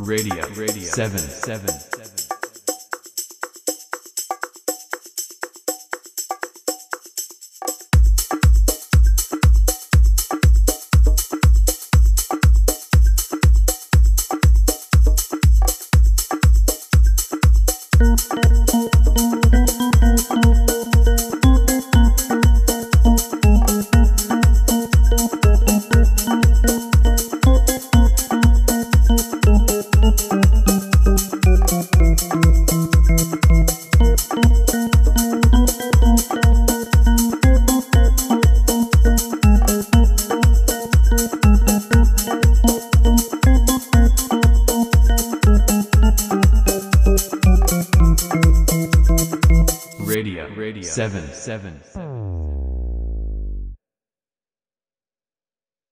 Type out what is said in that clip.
Radio, radio, 7, 7, 7. Radio, radio, 7, 7.